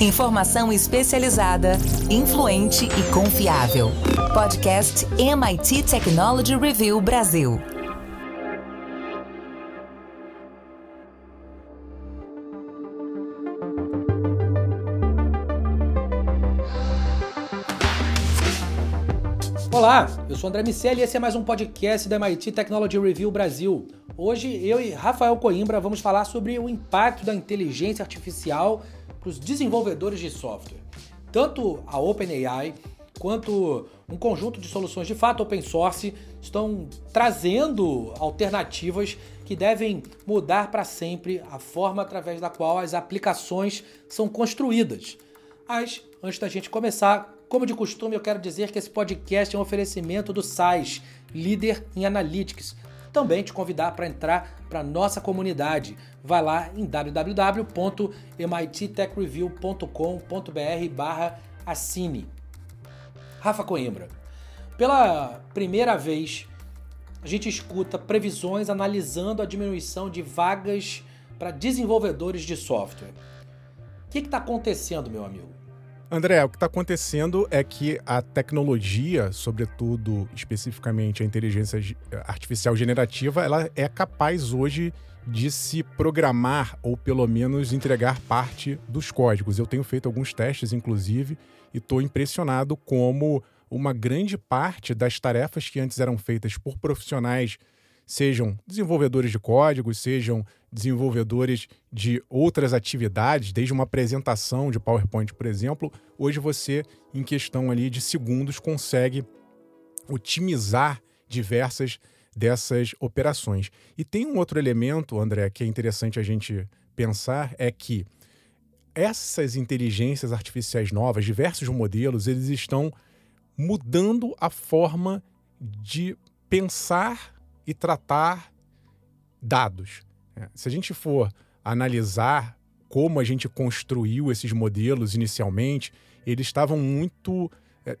Informação especializada, influente e confiável. Podcast MIT Technology Review Brasil. Olá, eu sou André Miceli e esse é mais um podcast da MIT Technology Review Brasil. Hoje eu e Rafael Coimbra vamos falar sobre o impacto da inteligência artificial para os desenvolvedores de software. Tanto a OpenAI quanto um conjunto de soluções de fato open source estão trazendo alternativas que devem mudar para sempre a forma através da qual as aplicações são construídas. Mas antes da gente começar, como de costume, eu quero dizer que esse podcast é um oferecimento do SAIS, líder em Analytics. Também te convidar para entrar para nossa comunidade. Vai lá em www.mittechreview.com.br barra assine. Rafa Coimbra, pela primeira vez a gente escuta previsões analisando a diminuição de vagas para desenvolvedores de software. O que está acontecendo, meu amigo? André, o que está acontecendo é que a tecnologia, sobretudo especificamente a inteligência artificial generativa, ela é capaz hoje de se programar ou pelo menos entregar parte dos códigos. Eu tenho feito alguns testes, inclusive, e estou impressionado como uma grande parte das tarefas que antes eram feitas por profissionais sejam desenvolvedores de códigos, sejam desenvolvedores de outras atividades, desde uma apresentação de PowerPoint, por exemplo, hoje você, em questão ali de segundos, consegue otimizar diversas dessas operações. E tem um outro elemento, André, que é interessante a gente pensar, é que essas inteligências artificiais novas, diversos modelos, eles estão mudando a forma de pensar e tratar dados. É, se a gente for analisar como a gente construiu esses modelos inicialmente, eles estavam muito é,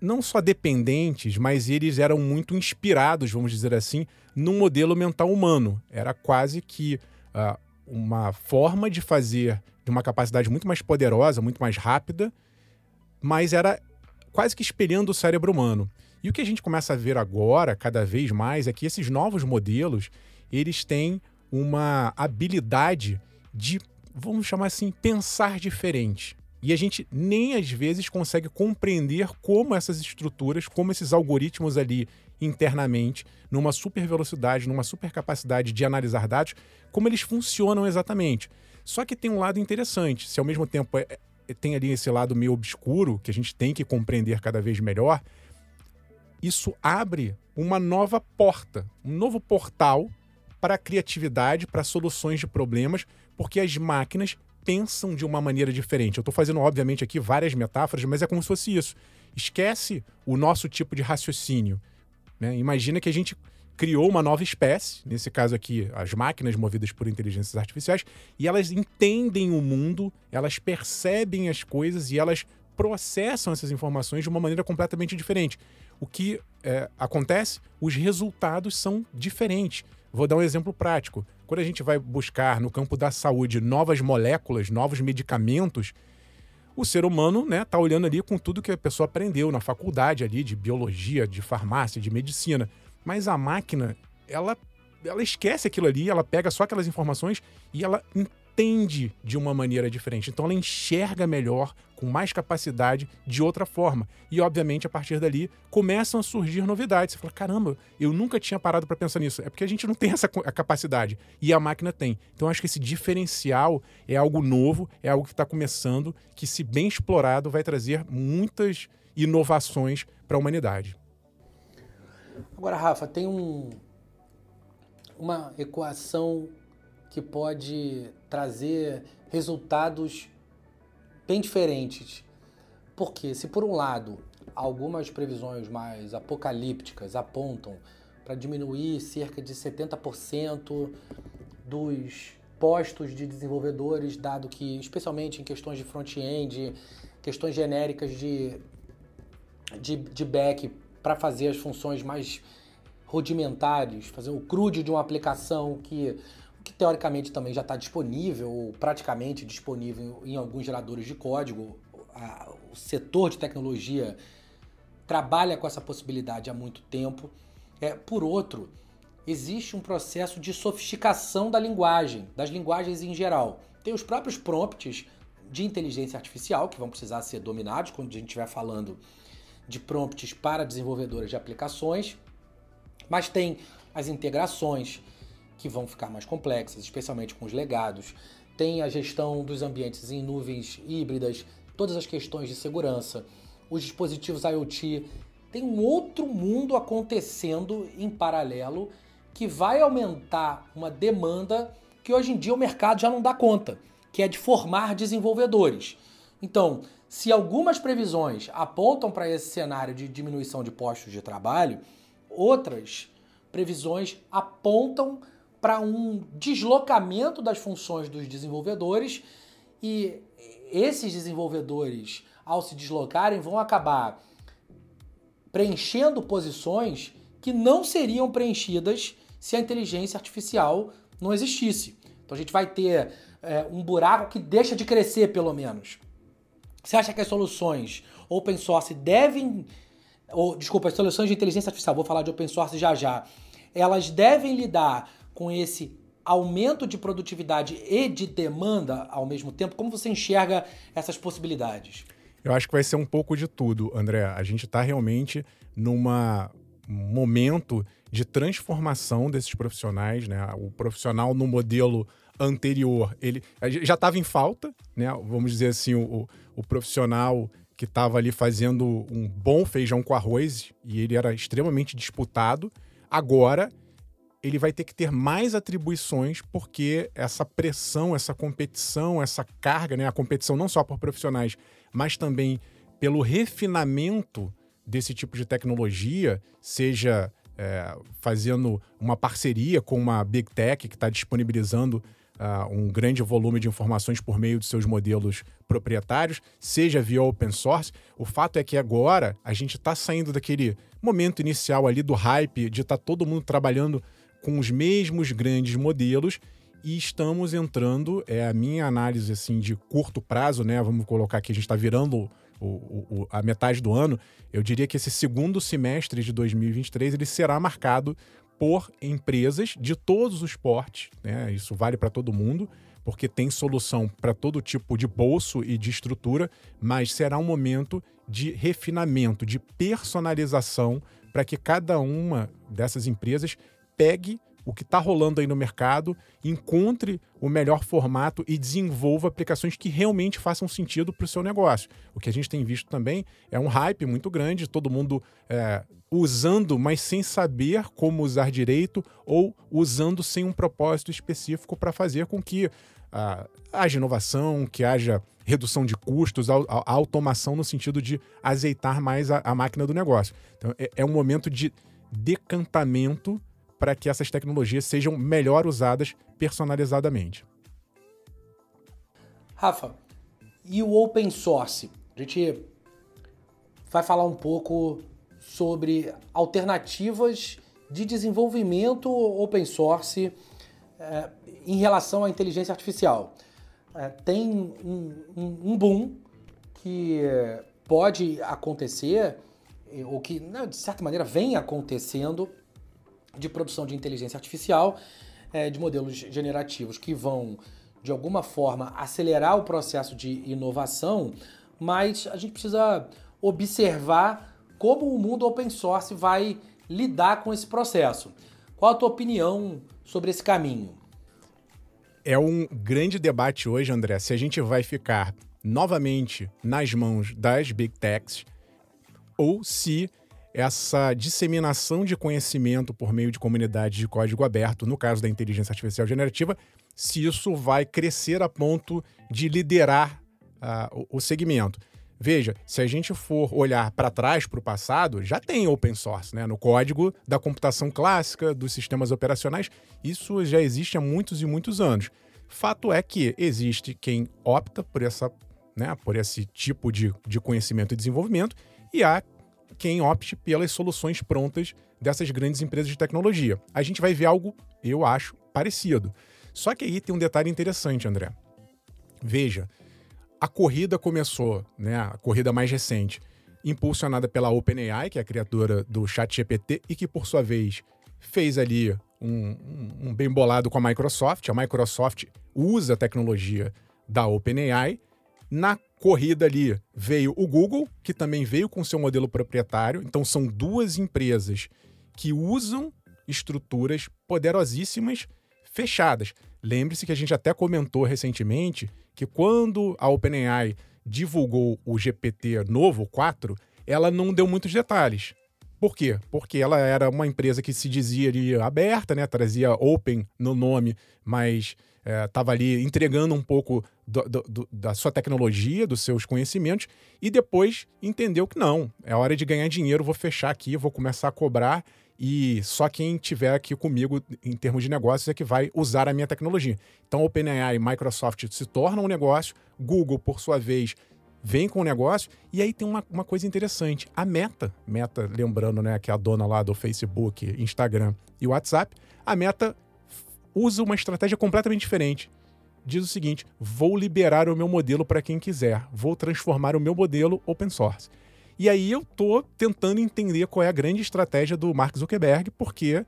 não só dependentes, mas eles eram muito inspirados, vamos dizer assim, no modelo mental humano. Era quase que uh, uma forma de fazer de uma capacidade muito mais poderosa, muito mais rápida, mas era quase que espelhando o cérebro humano. E o que a gente começa a ver agora, cada vez mais, é que esses novos modelos, eles têm uma habilidade de, vamos chamar assim, pensar diferente. E a gente nem às vezes consegue compreender como essas estruturas, como esses algoritmos ali internamente, numa super velocidade, numa super capacidade de analisar dados, como eles funcionam exatamente. Só que tem um lado interessante. Se ao mesmo tempo é, é, tem ali esse lado meio obscuro, que a gente tem que compreender cada vez melhor, isso abre uma nova porta, um novo portal para a criatividade, para soluções de problemas, porque as máquinas pensam de uma maneira diferente. Eu estou fazendo, obviamente, aqui várias metáforas, mas é como se fosse isso. Esquece o nosso tipo de raciocínio. Né? Imagina que a gente criou uma nova espécie, nesse caso aqui, as máquinas movidas por inteligências artificiais, e elas entendem o mundo, elas percebem as coisas e elas processam essas informações de uma maneira completamente diferente. O que é, acontece? Os resultados são diferentes. Vou dar um exemplo prático. Quando a gente vai buscar no campo da saúde novas moléculas, novos medicamentos, o ser humano está né, tá olhando ali com tudo que a pessoa aprendeu na faculdade ali de biologia, de farmácia, de medicina. Mas a máquina, ela, ela esquece aquilo ali, ela pega só aquelas informações e ela entende de uma maneira diferente. Então ela enxerga melhor, com mais capacidade, de outra forma. E obviamente a partir dali começam a surgir novidades. Você fala: caramba, eu nunca tinha parado para pensar nisso. É porque a gente não tem essa capacidade e a máquina tem. Então acho que esse diferencial é algo novo, é algo que está começando, que se bem explorado vai trazer muitas inovações para a humanidade. Agora, Rafa, tem um, uma equação que pode trazer resultados bem diferentes. Porque se por um lado algumas previsões mais apocalípticas apontam para diminuir cerca de 70% dos postos de desenvolvedores, dado que, especialmente em questões de front-end, questões genéricas de, de, de back, para fazer as funções mais rudimentares, fazer o crude de uma aplicação que que teoricamente também já está disponível, ou praticamente disponível em alguns geradores de código. O setor de tecnologia trabalha com essa possibilidade há muito tempo. É, por outro, existe um processo de sofisticação da linguagem, das linguagens em geral. Tem os próprios prompts de inteligência artificial que vão precisar ser dominados quando a gente estiver falando de prompts para desenvolvedores de aplicações, mas tem as integrações que vão ficar mais complexas, especialmente com os legados. Tem a gestão dos ambientes em nuvens híbridas, todas as questões de segurança, os dispositivos IoT. Tem um outro mundo acontecendo em paralelo que vai aumentar uma demanda que hoje em dia o mercado já não dá conta, que é de formar desenvolvedores. Então, se algumas previsões apontam para esse cenário de diminuição de postos de trabalho, outras previsões apontam para um deslocamento das funções dos desenvolvedores e esses desenvolvedores, ao se deslocarem, vão acabar preenchendo posições que não seriam preenchidas se a inteligência artificial não existisse. Então a gente vai ter é, um buraco que deixa de crescer, pelo menos. Você acha que as soluções open source devem. Ou, desculpa, as soluções de inteligência artificial, vou falar de open source já já. Elas devem lidar com esse aumento de produtividade e de demanda ao mesmo tempo? Como você enxerga essas possibilidades? Eu acho que vai ser um pouco de tudo, André. A gente está realmente numa momento de transformação desses profissionais, né? O profissional no modelo anterior, ele já estava em falta, né? Vamos dizer assim, o, o profissional que estava ali fazendo um bom feijão com arroz e ele era extremamente disputado. Agora ele vai ter que ter mais atribuições porque essa pressão, essa competição, essa carga, né, a competição não só por profissionais, mas também pelo refinamento desse tipo de tecnologia, seja é, fazendo uma parceria com uma big tech que está disponibilizando uh, um grande volume de informações por meio de seus modelos proprietários, seja via open source. O fato é que agora a gente está saindo daquele momento inicial ali do hype de estar tá todo mundo trabalhando com os mesmos grandes modelos e estamos entrando, é a minha análise assim de curto prazo, né? Vamos colocar aqui, a gente está virando o, o, a metade do ano. Eu diria que esse segundo semestre de 2023 ele será marcado por empresas de todos os portes, né? Isso vale para todo mundo, porque tem solução para todo tipo de bolso e de estrutura, mas será um momento de refinamento, de personalização para que cada uma dessas empresas pegue o que está rolando aí no mercado, encontre o melhor formato e desenvolva aplicações que realmente façam sentido para o seu negócio. O que a gente tem visto também é um hype muito grande, todo mundo é, usando, mas sem saber como usar direito ou usando sem um propósito específico para fazer com que ah, haja inovação, que haja redução de custos, a, a, automação no sentido de azeitar mais a, a máquina do negócio. Então, é, é um momento de decantamento para que essas tecnologias sejam melhor usadas personalizadamente. Rafa, e o open source? A gente vai falar um pouco sobre alternativas de desenvolvimento open source é, em relação à inteligência artificial. É, tem um, um, um, boom que pode acontecer, ou que, de certa maneira, vem acontecendo de produção de inteligência artificial, é, de modelos generativos que vão, de alguma forma, acelerar o processo de inovação, mas a gente precisa observar como o mundo open source vai lidar com esse processo. Qual a tua opinião sobre esse caminho? É um grande debate hoje, André, se a gente vai ficar novamente nas mãos das big techs ou se essa disseminação de conhecimento por meio de comunidades de código aberto, no caso da inteligência artificial generativa, se isso vai crescer a ponto de liderar uh, o, o segmento. Veja, se a gente for olhar para trás, para o passado, já tem open source, né? No código da computação clássica, dos sistemas operacionais, isso já existe há muitos e muitos anos. Fato é que existe quem opta por, essa, né, por esse tipo de, de conhecimento e desenvolvimento, e há quem opte pelas soluções prontas dessas grandes empresas de tecnologia. A gente vai ver algo, eu acho, parecido. Só que aí tem um detalhe interessante, André. Veja, a corrida começou, né, a corrida mais recente, impulsionada pela OpenAI, que é a criadora do ChatGPT, e que, por sua vez, fez ali um, um, bem bolado com a Microsoft. A Microsoft usa a tecnologia da OpenAI. Na corrida ali veio o Google, que também veio com seu modelo proprietário. Então, são duas empresas que usam estruturas poderosíssimas fechadas. Lembre-se que a gente até comentou recentemente que quando a OpenAI divulgou o GPT novo 4, ela não deu muitos detalhes. Por quê? Porque ela era uma empresa que se dizia ali aberta, né? Trazia open no nome, mas estava é, ali entregando um pouco do, do, da sua tecnologia, dos seus conhecimentos, e depois entendeu que não, é hora de ganhar dinheiro, vou fechar aqui, vou começar a cobrar e só quem tiver aqui comigo em termos de negócios é que vai usar a minha tecnologia. Então, OpenAI e Microsoft se tornam um negócio, Google, por sua vez, vem com o negócio, e aí tem uma, uma coisa interessante. A Meta, Meta, lembrando, né, que é a dona lá do Facebook, Instagram e WhatsApp, a Meta usa uma estratégia completamente diferente. Diz o seguinte: vou liberar o meu modelo para quem quiser, vou transformar o meu modelo open source. E aí eu tô tentando entender qual é a grande estratégia do Mark Zuckerberg, porque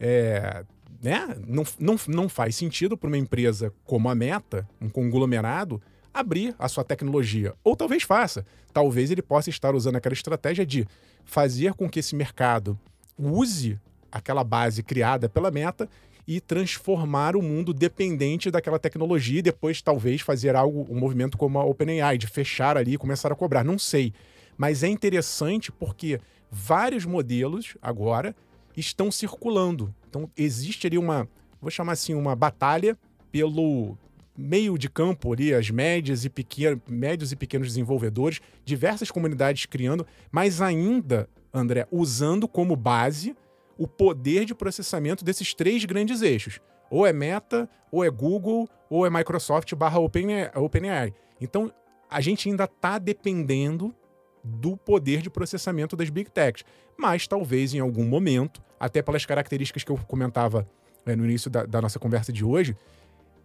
é, né, não, não, não faz sentido para uma empresa como a Meta, um conglomerado, abrir a sua tecnologia. Ou talvez faça. Talvez ele possa estar usando aquela estratégia de fazer com que esse mercado use aquela base criada pela Meta e transformar o mundo dependente daquela tecnologia e depois talvez fazer algo, um movimento como a OpenAI, de fechar ali e começar a cobrar. Não sei. Mas é interessante porque vários modelos agora estão circulando. Então existe ali uma, vou chamar assim, uma batalha pelo meio de campo ali, as médias e pequenos, médios e pequenos desenvolvedores, diversas comunidades criando, mas ainda, André, usando como base o poder de processamento desses três grandes eixos. Ou é Meta, ou é Google, ou é Microsoft barra OpenAI. Então, a gente ainda está dependendo do poder de processamento das Big Techs. Mas talvez em algum momento, até pelas características que eu comentava né, no início da, da nossa conversa de hoje,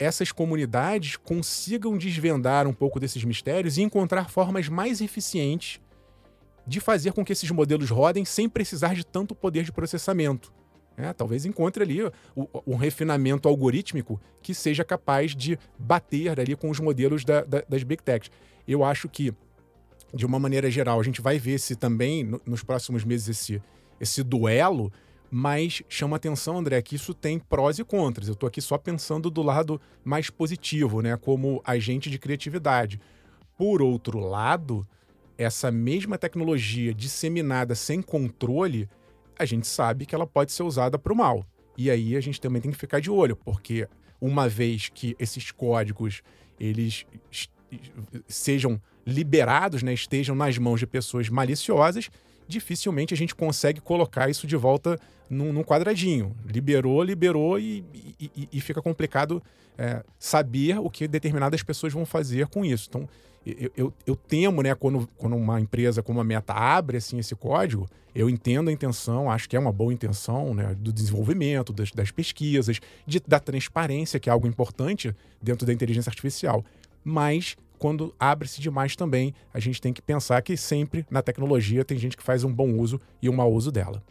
essas comunidades consigam desvendar um pouco desses mistérios e encontrar formas mais eficientes de fazer com que esses modelos rodem sem precisar de tanto poder de processamento. É, talvez encontre ali um refinamento algorítmico que seja capaz de bater ali com os modelos da, da, das Big Techs. Eu acho que de uma maneira geral, a gente vai ver se também no, nos próximos meses esse, esse duelo, mas chama atenção, André, que isso tem prós e contras. Eu estou aqui só pensando do lado mais positivo, né, como agente de criatividade. Por outro lado, essa mesma tecnologia disseminada sem controle, a gente sabe que ela pode ser usada para o mal. E aí a gente também tem que ficar de olho, porque uma vez que esses códigos eles sejam liberados, né, estejam nas mãos de pessoas maliciosas, dificilmente a gente consegue colocar isso de volta num, num quadradinho. Liberou, liberou e, e, e fica complicado é, saber o que determinadas pessoas vão fazer com isso. Então, eu, eu, eu, temo, né, quando, quando uma empresa como a Meta abre assim, esse código, eu entendo a intenção, acho que é uma boa intenção né, do desenvolvimento, das, das pesquisas, de, da transparência, que é algo importante dentro da inteligência artificial. Mas quando abre-se demais também, a gente tem que pensar que sempre na tecnologia tem gente que faz um bom uso e um mau uso dela.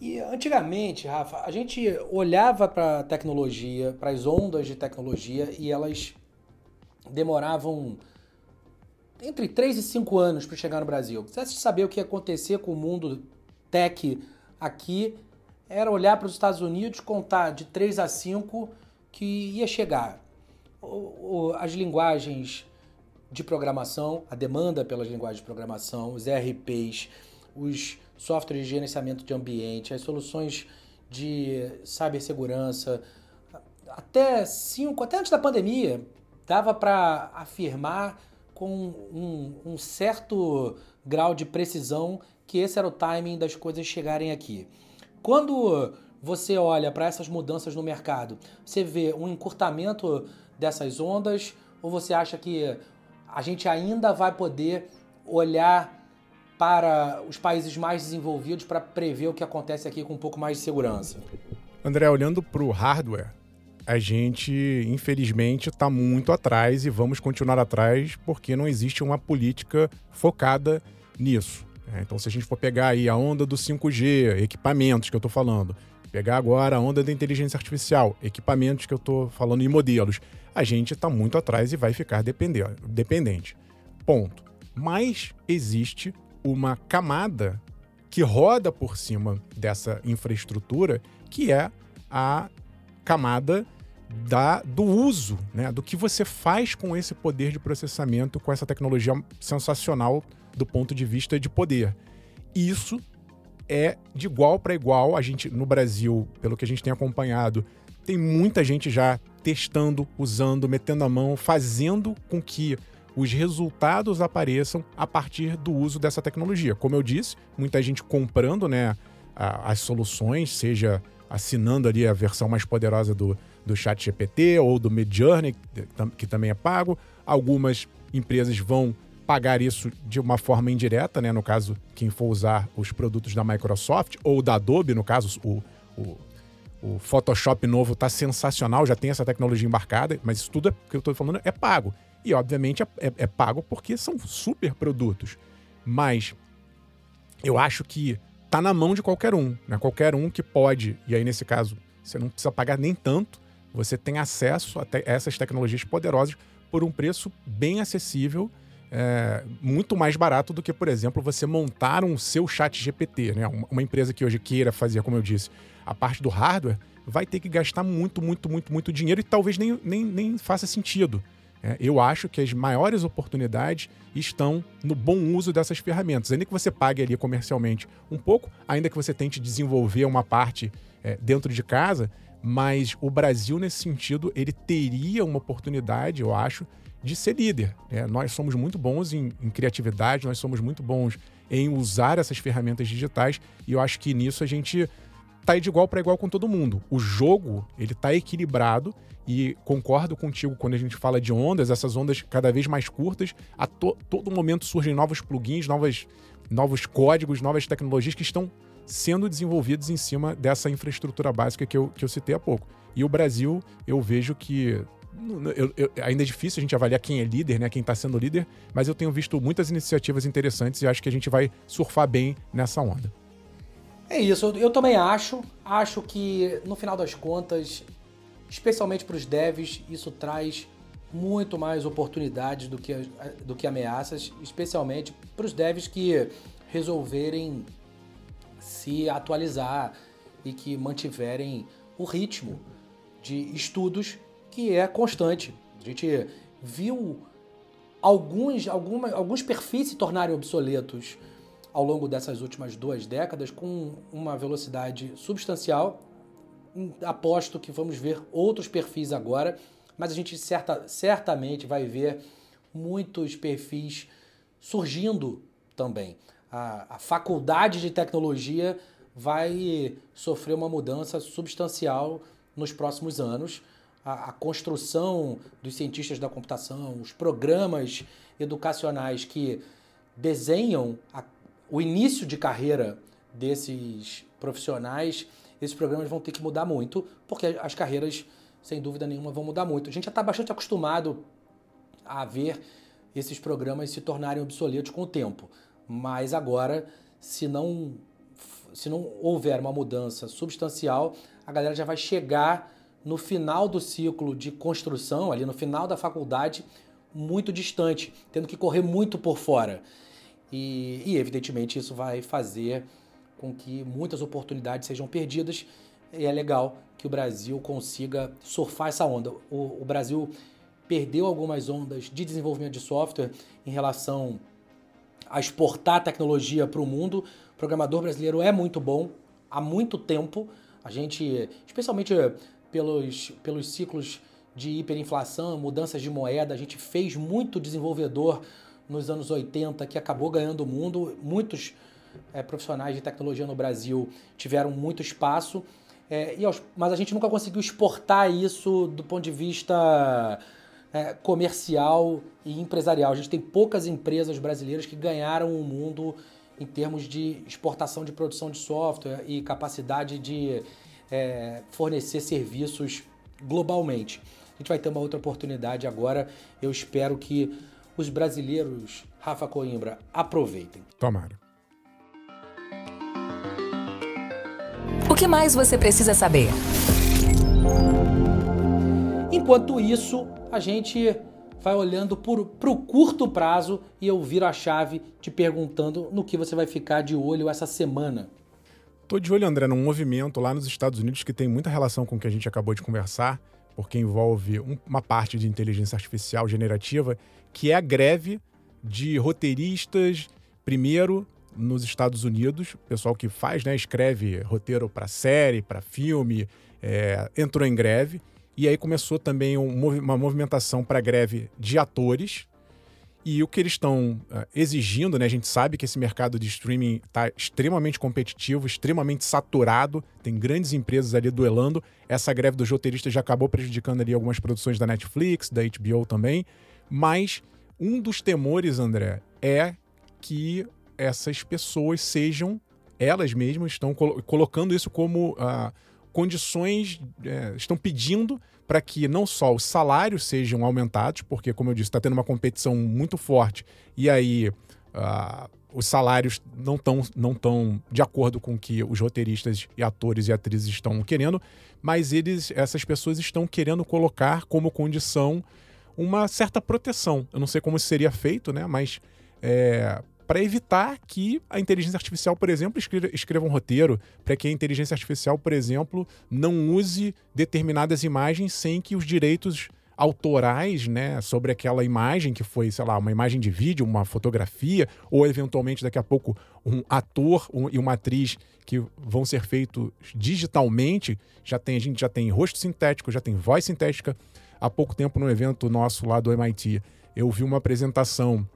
E antigamente, Rafa, a gente olhava para a tecnologia, para as ondas de tecnologia e elas demoravam entre 3 e 5 anos para chegar no Brasil. Se saber o que ia acontecer com o mundo tech aqui, era olhar para os Estados Unidos, contar de 3 a 5 que ia chegar as linguagens de programação, a demanda pelas linguagens de programação, os ERPs, os softwares de gerenciamento de ambiente, as soluções de cibersegurança, até cinco, até antes da pandemia, dava para afirmar com um, um, certo grau de precisão que esse era o timing das coisas chegarem aqui. Quando você olha para essas mudanças no mercado, você vê um encurtamento dessas ondas? Ou você acha que a gente ainda vai poder olhar para os países mais desenvolvidos para prever o que acontece aqui com um pouco mais de segurança? André, olhando para o hardware, a gente, infelizmente, está muito atrás e vamos continuar atrás porque não existe uma política focada nisso. É, então, se a gente for pegar aí a onda do 5G, equipamentos que eu estou falando, pegar agora a onda da inteligência artificial, equipamentos que eu estou falando e modelos, a gente está muito atrás e vai ficar dependente. Ponto. Mas existe uma camada que roda por cima dessa infraestrutura, que é a camada da, do uso, né, do que você faz com esse poder de processamento, com essa tecnologia sensacional do ponto de vista de poder. Isso é de igual para igual. A gente, no Brasil, pelo que a gente tem acompanhado, tem muita gente já testando, usando, metendo a mão, fazendo com que os resultados apareçam a partir do uso dessa tecnologia. Como eu disse, muita gente comprando né, as soluções, seja assinando ali a versão mais poderosa do, do Chat GPT ou do Midjourney, que também é pago. Algumas empresas vão pagar isso de uma forma indireta, né? No caso, quem for usar os produtos da Microsoft ou da Adobe, no caso, o, o, o Photoshop novo está sensacional, já tem essa tecnologia embarcada, mas isso tudo é, que eu estou falando é pago. E, obviamente, é, é, é pago porque são super produtos. Mas eu acho que tá na mão de qualquer um, né? Qualquer um que pode, e aí nesse caso você não precisa pagar nem tanto, você tem acesso a te essas tecnologias poderosas por um preço bem acessível, é, muito mais barato do que, por exemplo, você montar um seu chat GPT, né? Uma empresa que hoje queira fazer, como eu disse, a parte do hardware, vai ter que gastar muito, muito, muito, muito dinheiro e talvez nem, nem, nem faça sentido. É, eu acho que as maiores oportunidades estão no bom uso dessas ferramentas. Ainda que você pague ali comercialmente um pouco, ainda que você tente desenvolver uma parte é, dentro de casa, mas o Brasil, nesse sentido, ele teria uma oportunidade, eu acho, de ser líder. Né? Nós somos muito bons em, em, criatividade, nós somos muito bons em usar essas ferramentas digitais e eu acho que nisso a gente tá de igual para igual com todo mundo. O jogo, ele tá equilibrado e concordo contigo quando a gente fala de ondas, essas ondas cada vez mais curtas, a to todo momento surgem novos plugins, novas, novos códigos, novas tecnologias que estão sendo desenvolvidos em cima dessa infraestrutura básica que eu, que eu citei há pouco. E o Brasil, eu vejo que eu, eu, ainda é difícil a gente avaliar quem é líder, né? Quem está sendo líder, mas eu tenho visto muitas iniciativas interessantes e acho que a gente vai surfar bem nessa onda. É isso, eu, eu também acho. Acho que no final das contas especialmente para os devs, isso traz muito mais oportunidades do que, do que ameaças, especialmente para os devs que resolverem se atualizar e que mantiverem o ritmo de estudos que é constante. A gente viu alguns, alguma, alguns perfis se tornarem obsoletos ao longo dessas últimas duas décadas com uma velocidade substancial aposto que vamos ver outros perfis agora, mas a gente certa, certamente vai ver muitos perfis surgindo também. A, a faculdade de tecnologia vai sofrer uma mudança substancial nos próximos anos. A, a, construção dos cientistas da computação, os programas educacionais que desenham a, o início de carreira desses profissionais esses programas vão ter que mudar muito, porque as carreiras, sem dúvida nenhuma, vão mudar muito. A gente já está bastante acostumado a ver esses programas se tornarem obsoletos com o tempo, mas agora, se não, se não houver uma mudança substancial, a galera já vai chegar no final do ciclo de construção, ali no final da faculdade, muito distante, tendo que correr muito por fora. E, e evidentemente, isso vai fazer com que muitas oportunidades sejam perdidas. E é legal que o Brasil consiga surfar essa onda. O, o Brasil perdeu algumas ondas de desenvolvimento de software em relação a exportar tecnologia para o mundo. O programador brasileiro é muito bom há muito tempo. A gente, especialmente pelos, pelos ciclos de hiperinflação, mudanças de moeda, a gente fez muito desenvolvedor nos anos 80 que acabou ganhando o mundo. Muitos é, profissionais de tecnologia no Brasil tiveram muito espaço, é, e aos, mas a gente nunca conseguiu exportar isso do ponto de vista é, comercial e empresarial. A gente tem poucas empresas brasileiras que ganharam o mundo em termos de exportação de produção de software e capacidade de é, fornecer serviços globalmente. A gente vai ter uma outra oportunidade agora. Eu espero que os brasileiros, Rafa Coimbra, aproveitem. Tomara. O que mais você precisa saber? Enquanto isso, a gente vai olhando para o curto prazo e eu viro a chave te perguntando no que você vai ficar de olho essa semana. Tô de olho, André, num movimento lá nos Estados Unidos que tem muita relação com o que a gente acabou de conversar, porque envolve uma parte de inteligência artificial generativa, que é a greve de roteiristas, primeiro nos Estados Unidos, pessoal que faz, né, escreve roteiro para série, para filme, é, entrou em greve. E aí começou também um, uma movimentação para greve de atores. E o que eles estão uh, exigindo, né? A gente sabe que esse mercado de streaming está extremamente competitivo, extremamente saturado, tem grandes empresas ali duelando. Essa greve dos roteiristas já acabou prejudicando ali algumas produções da Netflix, da HBO também. Mas um dos temores, André, é que essas pessoas sejam elas mesmas estão colo colocando isso como uh, condições, é, estão pedindo para que não só os salários sejam aumentados, porque, como eu disse, está tendo uma competição muito forte, e aí uh, os salários não estão não tão de acordo com o que os roteiristas e atores e atrizes estão querendo, mas eles, essas pessoas estão querendo colocar como condição uma certa proteção. Eu não sei como isso seria feito, né? Mas é, para evitar que a inteligência artificial, por exemplo, escreva, um roteiro, para que a inteligência artificial, por exemplo, não use determinadas imagens sem que os direitos autorais, né, sobre aquela imagem que foi, sei lá, uma imagem de vídeo, uma fotografia, ou eventualmente daqui a pouco um ator um, e uma atriz que vão ser feitos digitalmente, já tem a gente já tem rosto sintético, já tem voz sintética. Há pouco tempo no evento nosso lá do MIT, eu vi uma apresentação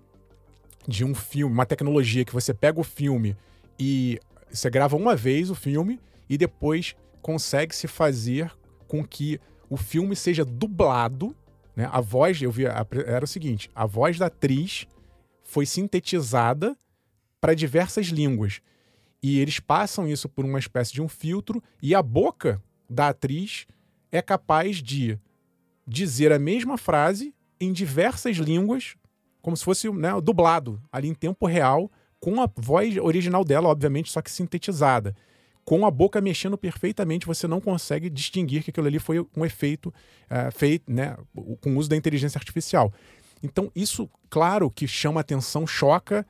de um filme, uma tecnologia que você pega o filme e você grava uma vez o filme e depois consegue se fazer com que o filme seja dublado, né? A voz, eu vi, era o seguinte, a voz da atriz foi sintetizada para diversas línguas. E eles passam isso por uma espécie de um filtro e a boca da atriz é capaz de dizer a mesma frase em diversas línguas como se fosse né, dublado ali em tempo real, com a voz original dela, obviamente, só que sintetizada. Com a boca mexendo perfeitamente, você não consegue distinguir que aquilo ali foi um efeito uh, feito né, com o uso da inteligência artificial. Então, isso, claro, que chama atenção, choca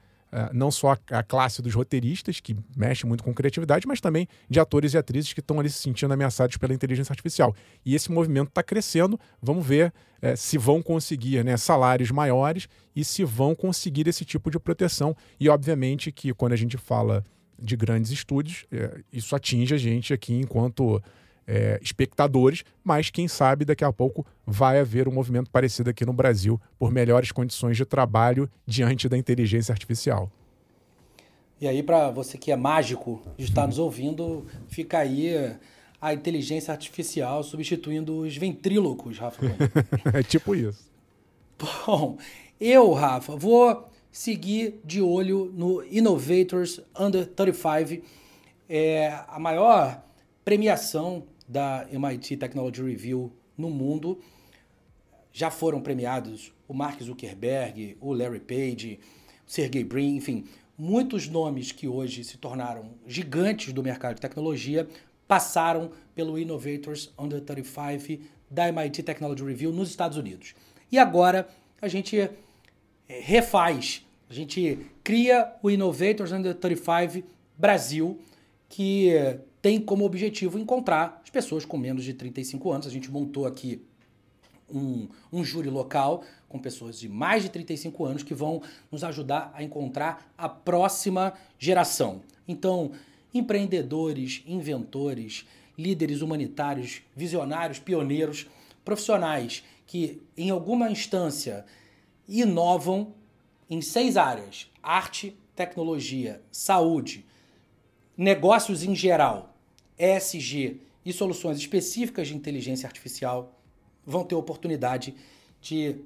não só a, a, classe dos roteiristas, que mexe muito com criatividade, mas também de atores e atrizes que estão ali se sentindo ameaçados pela inteligência artificial. E esse movimento está crescendo. Vamos ver uh, se vão conseguir né, salários maiores e se vão conseguir esse tipo de proteção. E, obviamente, que quando a gente fala de grandes estúdios, uh, isso atinge a gente aqui enquanto é, espectadores, mas quem sabe daqui a pouco vai haver um movimento parecido aqui no Brasil por melhores condições de trabalho diante da inteligência artificial. E aí, para você que é mágico de estar nos ouvindo, fica aí a inteligência artificial substituindo os ventrílocos, Rafa. é tipo isso. Bom, eu, Rafa, vou seguir de olho no Innovators Under 35, é a maior premiação da MIT Technology Review no mundo. Já foram premiados o Mark Zuckerberg, o Larry Page, o Sergey Brin, enfim, muitos nomes que hoje se tornaram gigantes do mercado de tecnologia passaram pelo Innovators Under 35 da MIT Technology Review nos Estados Unidos. E agora a gente eh, refaz, a gente cria o Innovators Under 35 Brasil, que tem como objetivo encontrar as pessoas com menos de 35 anos. A gente montou aqui um, um júri local com pessoas de mais de 35 anos que vão nos ajudar a encontrar a próxima geração. Então, empreendedores, inventores, líderes humanitários, visionários, pioneiros, profissionais que em alguma instância inovam em seis áreas: arte, tecnologia, saúde, negócios em geral ESG e soluções específicas de inteligência artificial vão ter oportunidade de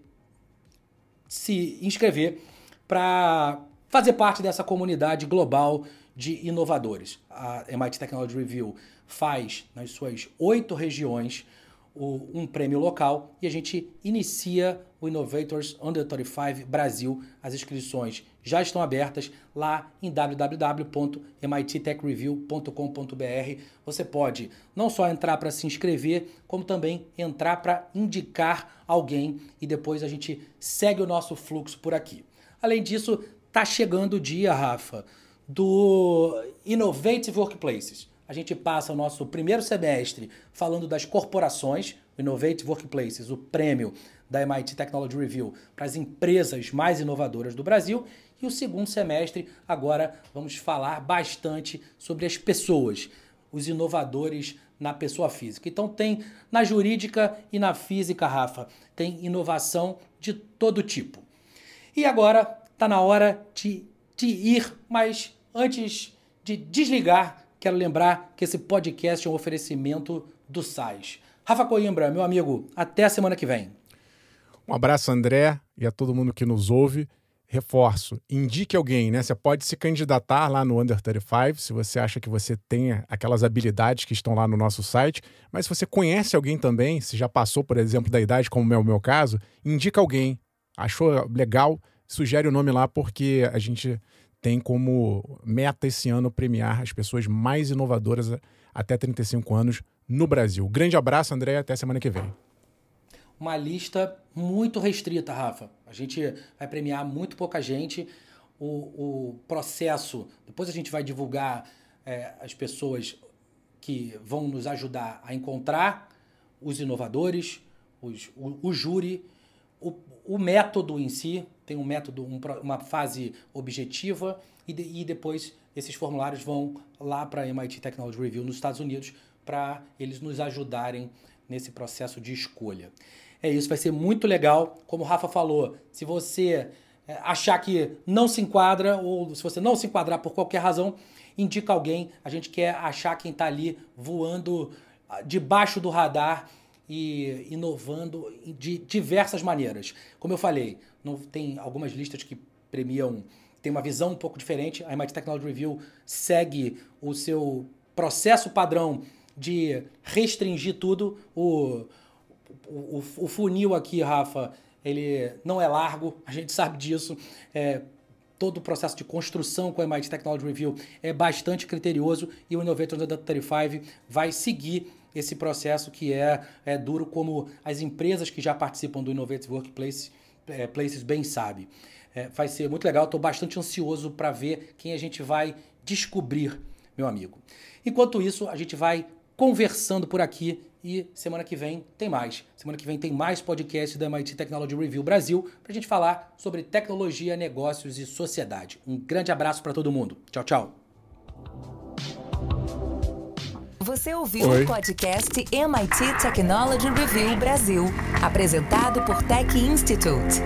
se inscrever para fazer parte dessa comunidade global de inovadores. A MIT Technology Review faz nas suas oito regiões o, um prêmio local e a gente inicia o Innovators Under 35 Brasil. As inscrições já estão abertas lá em www.mittechreview.com.br. Você pode não só entrar para se inscrever, como também entrar para indicar alguém e depois a gente segue o nosso fluxo por aqui. Além disso, tá chegando o dia, Rafa, do Innovative Workplaces a gente passa o nosso primeiro semestre falando das corporações, o Innovate Workplaces, o prêmio da MIT Technology Review para as empresas mais inovadoras do Brasil. E o segundo semestre, agora vamos falar bastante sobre as pessoas, os inovadores na pessoa física. Então tem na jurídica e na física, Rafa, tem inovação de todo tipo. E agora está na hora de, de ir, mas antes de desligar, Quero lembrar que esse podcast é um oferecimento do SAIS. Rafa Coimbra, meu amigo, até a semana que vem. Um abraço, André, e a todo mundo que nos ouve. Reforço, indique alguém, né? Você pode se candidatar lá no Under 35, se você acha que você tem aquelas habilidades que estão lá no nosso site. Mas se você conhece alguém também, se já passou, por exemplo, da idade, como é o meu caso, indica alguém. Achou legal? Sugere o nome lá, porque a gente tem como meta esse ano premiar as pessoas mais inovadoras até 35 anos no Brasil. Grande abraço, André, até semana que vem. Uma lista muito restrita, Rafa. A gente vai premiar muito pouca gente. O, o processo, depois a gente vai divulgar é, as pessoas que vão nos ajudar a encontrar os inovadores, os, o, o júri, o, o método em si, tem um método, um, uma fase objetiva e, de, e depois esses formulários vão lá para a MIT Technology Review nos Estados Unidos para eles nos ajudarem nesse processo de escolha. É isso, vai ser muito legal. Como o Rafa falou, se você é, achar que não se enquadra ou se você não se enquadrar por qualquer razão, indica alguém. A gente quer achar quem está ali voando ah, debaixo do radar e inovando de diversas maneiras. Como eu falei, não tem algumas listas que premiam, tem uma visão um pouco diferente. A MIT Technology Review segue o seu processo padrão de restringir tudo. O, o, o funil aqui, Rafa, ele não é largo, a gente sabe disso. É, todo o processo de construção com a MIT Technology Review é bastante criterioso e o Innovator 35 vai seguir esse processo que é, é duro, como as empresas que já participam do Innovative Workplace é, Places bem sabe. É, vai ser muito legal, estou bastante ansioso para ver quem a gente vai descobrir, meu amigo. Enquanto isso, a gente vai conversando por aqui e semana que vem tem mais. Semana que vem tem mais podcast da MIT Technology Review Brasil para a gente falar sobre tecnologia, negócios e sociedade. Um grande abraço para todo mundo. Tchau, tchau. Você ouviu Oi. o podcast MIT Technology Review Brasil, apresentado por Tech Institute.